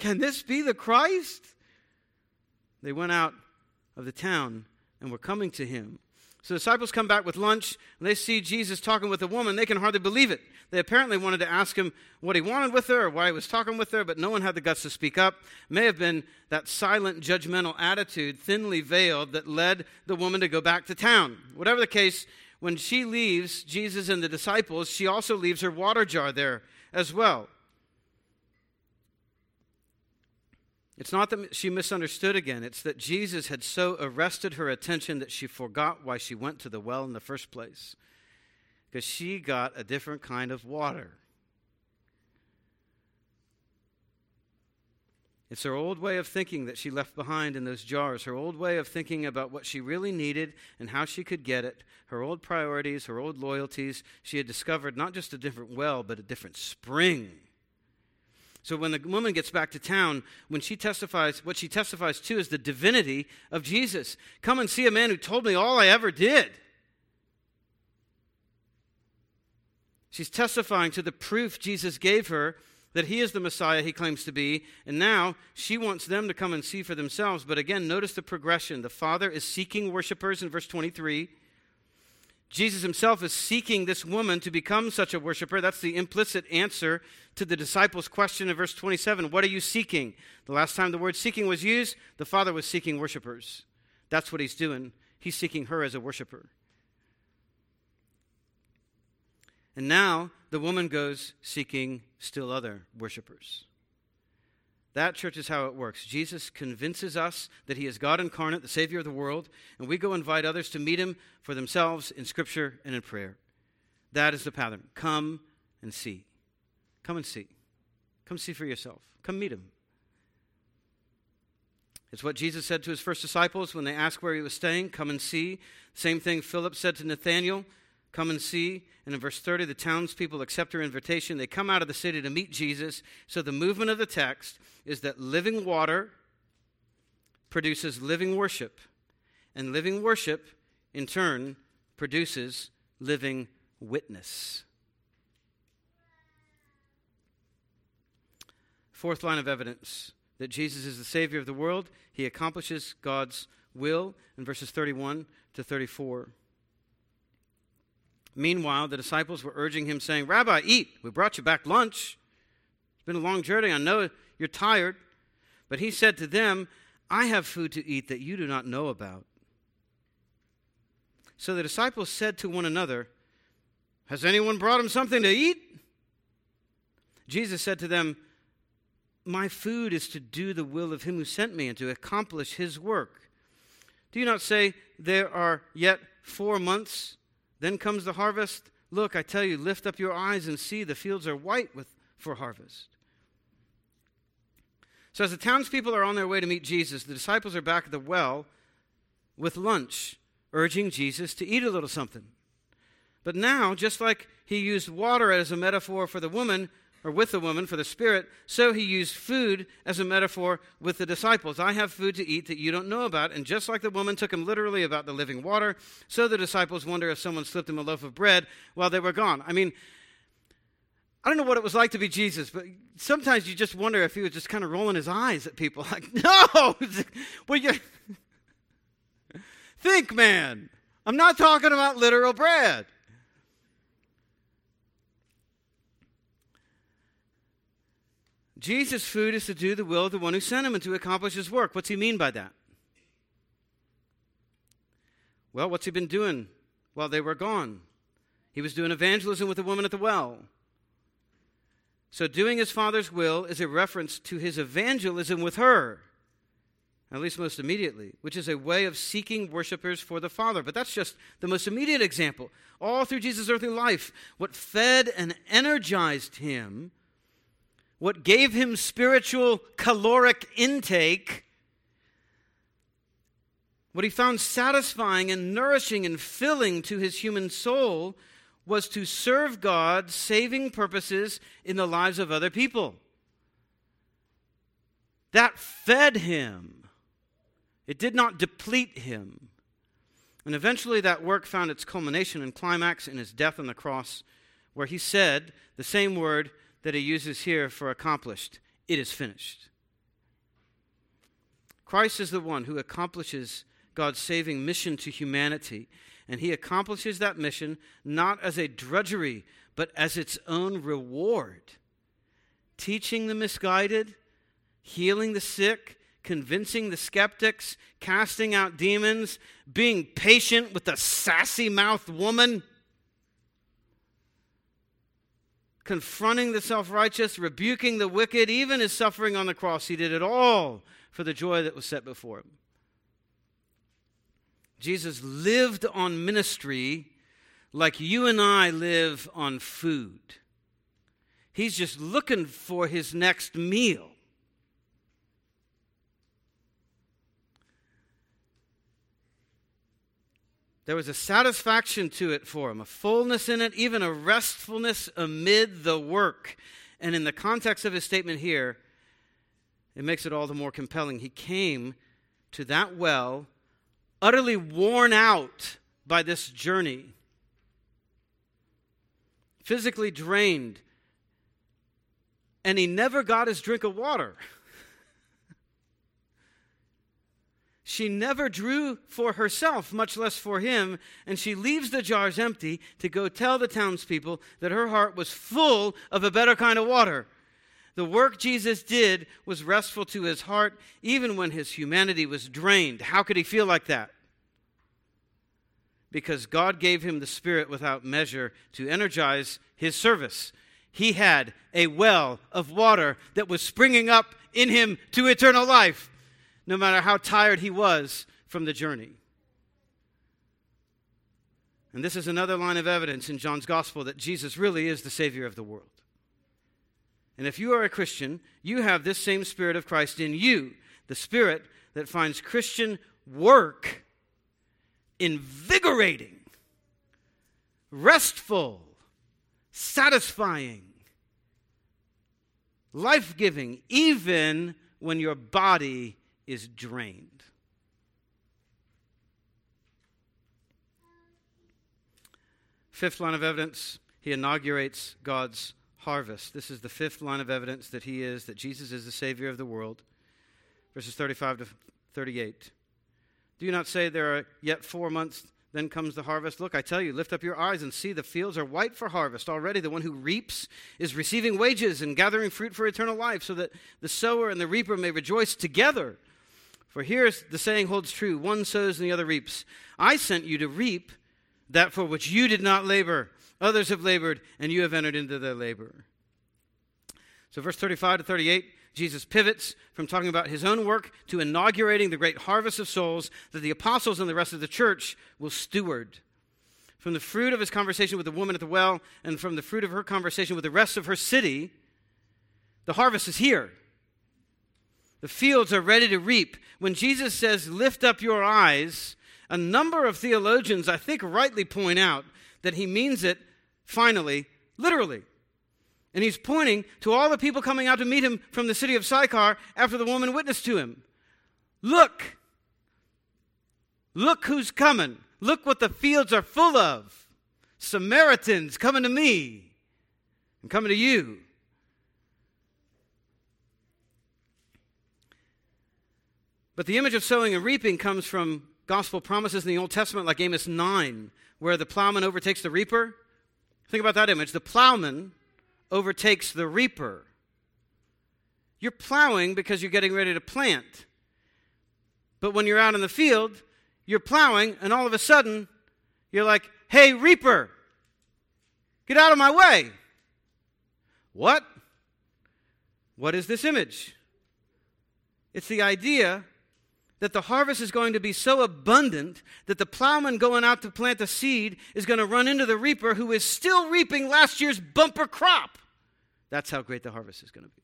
S1: Can this be the Christ? They went out of the town and were coming to him. So the disciples come back with lunch and they see Jesus talking with a woman. They can hardly believe it. They apparently wanted to ask him what he wanted with her or why he was talking with her, but no one had the guts to speak up. May have been that silent, judgmental attitude, thinly veiled, that led the woman to go back to town. Whatever the case, when she leaves Jesus and the disciples, she also leaves her water jar there as well. It's not that she misunderstood again, it's that Jesus had so arrested her attention that she forgot why she went to the well in the first place. Because she got a different kind of water. It's her old way of thinking that she left behind in those jars, her old way of thinking about what she really needed and how she could get it, her old priorities, her old loyalties. She had discovered not just a different well, but a different spring so when the woman gets back to town, when she testifies, what she testifies to is the divinity of Jesus. Come and see a man who told me all I ever did. She's testifying to the proof Jesus gave her that he is the Messiah he claims to be, and now she wants them to come and see for themselves. But again, notice the progression. The Father is seeking worshipers in verse 23. Jesus himself is seeking this woman to become such a worshiper. That's the implicit answer to the disciples' question in verse 27 What are you seeking? The last time the word seeking was used, the Father was seeking worshipers. That's what he's doing. He's seeking her as a worshiper. And now the woman goes seeking still other worshipers. That, church, is how it works. Jesus convinces us that he is God incarnate, the Savior of the world, and we go invite others to meet him for themselves in Scripture and in prayer. That is the pattern. Come and see. Come and see. Come see for yourself. Come meet him. It's what Jesus said to his first disciples when they asked where he was staying come and see. Same thing Philip said to Nathanael come and see. And in verse 30, the townspeople accept her invitation. They come out of the city to meet Jesus. So the movement of the text is that living water produces living worship, and living worship, in turn, produces living witness. Fourth line of evidence that Jesus is the Savior of the world, he accomplishes God's will in verses 31 to 34. Meanwhile, the disciples were urging him, saying, Rabbi, eat. We brought you back lunch. It's been a long journey. I know you're tired. But he said to them, I have food to eat that you do not know about. So the disciples said to one another, Has anyone brought him something to eat? Jesus said to them, My food is to do the will of him who sent me and to accomplish his work. Do you not say, There are yet four months? Then comes the harvest. Look, I tell you, lift up your eyes and see the fields are white with, for harvest. So, as the townspeople are on their way to meet Jesus, the disciples are back at the well with lunch, urging Jesus to eat a little something. But now, just like he used water as a metaphor for the woman, or with the woman for the Spirit, so he used food as a metaphor with the disciples. I have food to eat that you don't know about. And just like the woman took him literally about the living water, so the disciples wonder if someone slipped him a loaf of bread while they were gone. I mean, I don't know what it was like to be Jesus, but sometimes you just wonder if he was just kind of rolling his eyes at people like, no! well, you... Think, man. I'm not talking about literal bread. Jesus' food is to do the will of the one who sent him and to accomplish his work. What's he mean by that? Well, what's he been doing while they were gone? He was doing evangelism with the woman at the well. So, doing his Father's will is a reference to his evangelism with her, at least most immediately, which is a way of seeking worshipers for the Father. But that's just the most immediate example. All through Jesus' earthly life, what fed and energized him what gave him spiritual caloric intake, what he found satisfying and nourishing and filling to his human soul, was to serve God's saving purposes in the lives of other people. That fed him, it did not deplete him. And eventually, that work found its culmination and climax in his death on the cross, where he said the same word that he uses here for accomplished it is finished. Christ is the one who accomplishes God's saving mission to humanity. And he accomplishes that mission not as a drudgery, but as its own reward. Teaching the misguided, healing the sick, convincing the skeptics, casting out demons, being patient with the sassy mouthed woman confronting the self righteous, rebuking the wicked, even his suffering on the cross. He did it all for the joy that was set before him. Jesus lived on ministry like you and I live on food. He's just looking for his next meal. There was a satisfaction to it for him, a fullness in it, even a restfulness amid the work. And in the context of his statement here, it makes it all the more compelling. He came to that well utterly worn out by this journey, physically drained, and he never got his drink of water. She never drew for herself, much less for him, and she leaves the jars empty to go tell the townspeople that her heart was full of a better kind of water. The work Jesus did was restful to his heart, even when his humanity was drained. How could he feel like that? Because God gave him the Spirit without measure to energize his service. He had a well of water that was springing up in him to eternal life no matter how tired he was from the journey. And this is another line of evidence in John's gospel that Jesus really is the Savior of the world. And if you are a Christian, you have this same Spirit of Christ in you, the Spirit that finds Christian work invigorating, restful, satisfying, life giving, even when your body is drained. Fifth line of evidence, he inaugurates God's harvest. This is the fifth line of evidence that he is, that Jesus is the Savior of the world. Verses 35 to 38. Do you not say there are yet four months, then comes the harvest? Look, I tell you, lift up your eyes and see the fields are white for harvest. Already the one who reaps is receiving wages and gathering fruit for eternal life, so that the sower and the reaper may rejoice together. For here's the saying holds true one sows and the other reaps. I sent you to reap that for which you did not labor. Others have labored, and you have entered into their labor. So, verse 35 to 38, Jesus pivots from talking about his own work to inaugurating the great harvest of souls that the apostles and the rest of the church will steward. From the fruit of his conversation with the woman at the well and from the fruit of her conversation with the rest of her city, the harvest is here. The fields are ready to reap. When Jesus says, Lift up your eyes, a number of theologians, I think, rightly point out that he means it finally, literally. And he's pointing to all the people coming out to meet him from the city of Sychar after the woman witnessed to him. Look! Look who's coming. Look what the fields are full of. Samaritans coming to me and coming to you. But the image of sowing and reaping comes from gospel promises in the Old Testament, like Amos 9, where the plowman overtakes the reaper. Think about that image. The plowman overtakes the reaper. You're plowing because you're getting ready to plant. But when you're out in the field, you're plowing, and all of a sudden, you're like, hey, reaper, get out of my way. What? What is this image? It's the idea that the harvest is going to be so abundant that the plowman going out to plant the seed is going to run into the reaper who is still reaping last year's bumper crop. That's how great the harvest is going to be.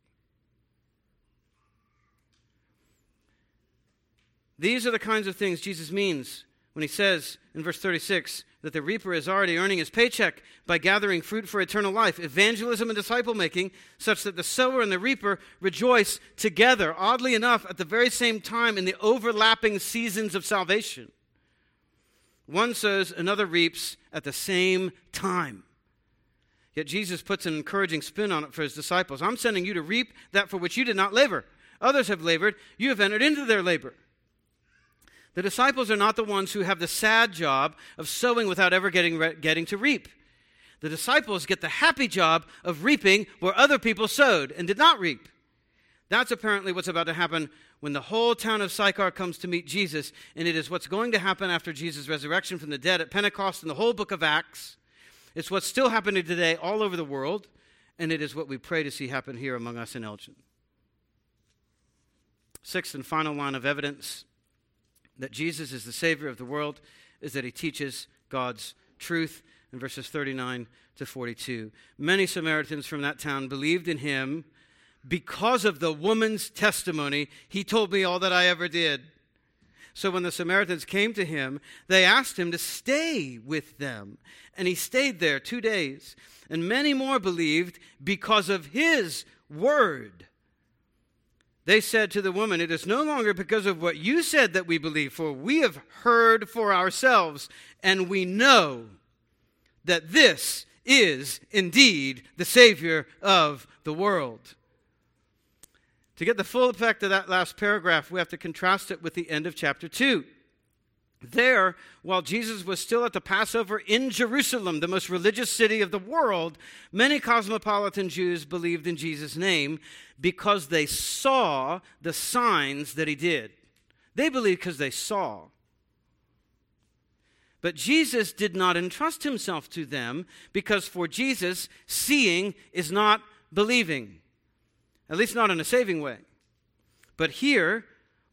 S1: These are the kinds of things Jesus means when he says in verse 36 that the reaper is already earning his paycheck by gathering fruit for eternal life, evangelism and disciple making, such that the sower and the reaper rejoice together, oddly enough, at the very same time in the overlapping seasons of salvation. One sows, another reaps at the same time. Yet Jesus puts an encouraging spin on it for his disciples. I'm sending you to reap that for which you did not labor. Others have labored, you have entered into their labor. The disciples are not the ones who have the sad job of sowing without ever getting, re- getting to reap. The disciples get the happy job of reaping where other people sowed and did not reap. That's apparently what's about to happen when the whole town of Sychar comes to meet Jesus, and it is what's going to happen after Jesus' resurrection from the dead at Pentecost in the whole book of Acts. It's what's still happening today all over the world, and it is what we pray to see happen here among us in Elgin. Sixth and final line of evidence that Jesus is the Savior of the world is that he teaches God's truth in verses 39 to 42. Many Samaritans from that town believed in him because of the woman's testimony. He told me all that I ever did. So when the Samaritans came to him, they asked him to stay with them. And he stayed there two days. And many more believed because of his word. They said to the woman, It is no longer because of what you said that we believe, for we have heard for ourselves, and we know that this is indeed the Savior of the world. To get the full effect of that last paragraph, we have to contrast it with the end of chapter 2. There, while Jesus was still at the Passover in Jerusalem, the most religious city of the world, many cosmopolitan Jews believed in Jesus' name because they saw the signs that he did. They believed because they saw. But Jesus did not entrust himself to them because for Jesus, seeing is not believing, at least not in a saving way. But here,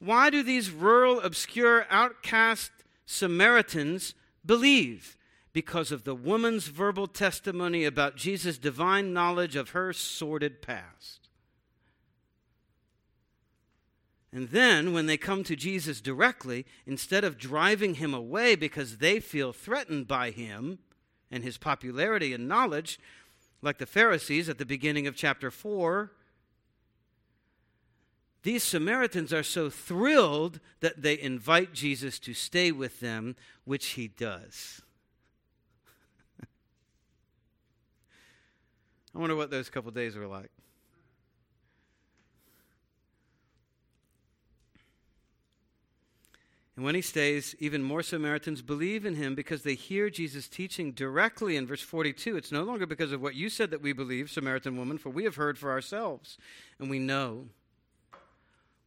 S1: why do these rural, obscure, outcast Samaritans believe? Because of the woman's verbal testimony about Jesus' divine knowledge of her sordid past. And then, when they come to Jesus directly, instead of driving him away because they feel threatened by him and his popularity and knowledge, like the Pharisees at the beginning of chapter 4, these Samaritans are so thrilled that they invite Jesus to stay with them, which he does. I wonder what those couple days were like. And when he stays, even more Samaritans believe in him because they hear Jesus teaching directly in verse 42. It's no longer because of what you said that we believe, Samaritan woman, for we have heard for ourselves, and we know.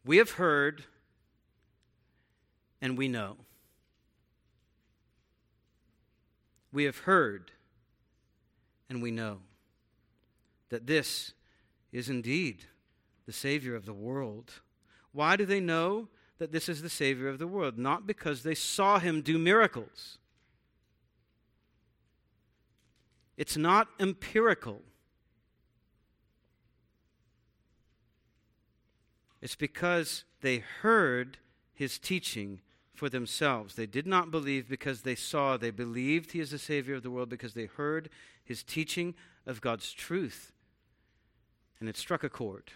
S1: We have heard, and we know. We have heard, and we know that this is indeed the Savior of the world. Why do they know? that this is the Savior of the world, not because they saw him do miracles. It's not empirical. It's because they heard his teaching for themselves. They did not believe because they saw. They believed he is the Savior of the world because they heard his teaching of God's truth. And it struck a chord,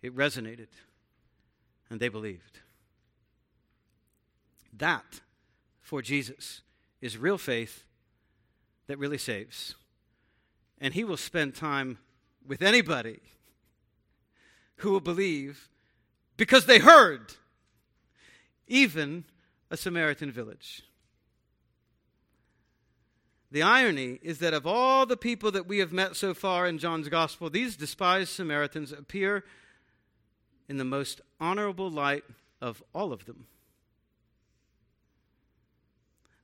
S1: it resonated and they believed. That, for Jesus, is real faith that really saves. And he will spend time with anybody who will believe because they heard, even a Samaritan village. The irony is that of all the people that we have met so far in John's gospel, these despised Samaritans appear in the most honorable light of all of them.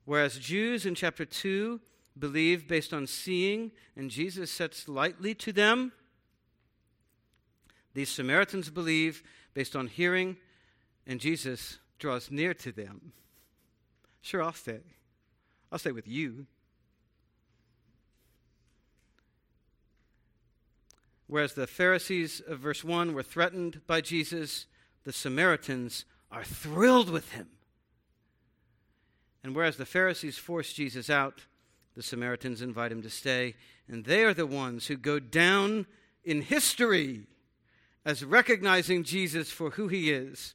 S1: Whereas Jews in chapter 2 believe based on seeing, and Jesus sets lightly to them, these Samaritans believe based on hearing, and Jesus draws near to them. Sure, I'll stay. I'll stay with you. Whereas the Pharisees of verse 1 were threatened by Jesus, the Samaritans are thrilled with him. And whereas the Pharisees force Jesus out, the Samaritans invite him to stay. And they are the ones who go down in history as recognizing Jesus for who he is.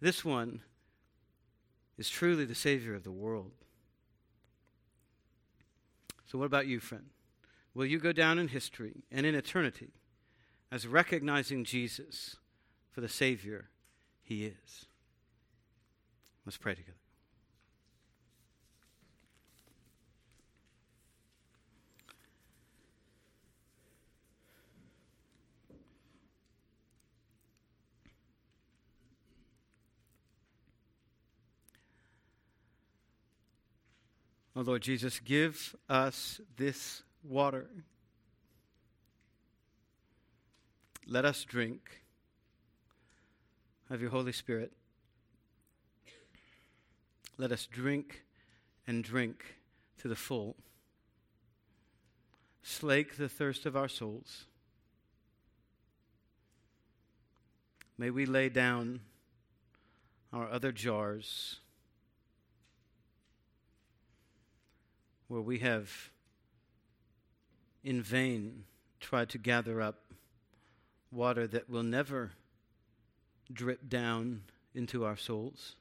S1: This one is truly the Savior of the world. So, what about you, friend? will you go down in history and in eternity as recognizing Jesus for the Savior he is. Let's pray together. Oh Lord Jesus, give us this water. Let us drink of your Holy Spirit. Let us drink and drink to the full. Slake the thirst of our souls. May we lay down our other jars where we have in vain tried to gather up water that will never drip down into our souls.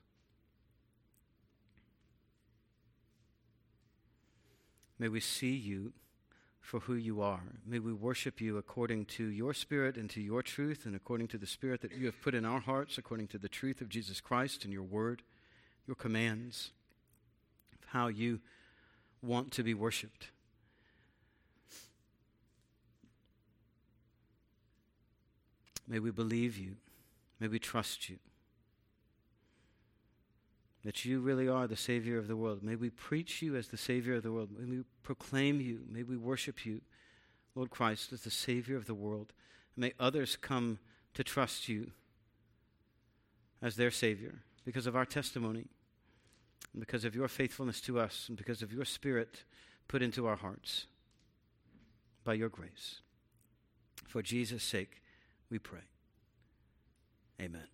S1: May we see you for who you are. May we worship you according to your spirit and to your truth, and according to the spirit that you have put in our hearts, according to the truth of Jesus Christ and your word, your commands, of how you want to be worshiped. May we believe you. May we trust you. That you really are the Savior of the world. May we preach you as the Savior of the world. May we proclaim you. May we worship you, Lord Christ, as the Savior of the world. May others come to trust you as their Savior because of our testimony, and because of your faithfulness to us, and because of your Spirit put into our hearts by your grace. For Jesus' sake, we pray. Amen.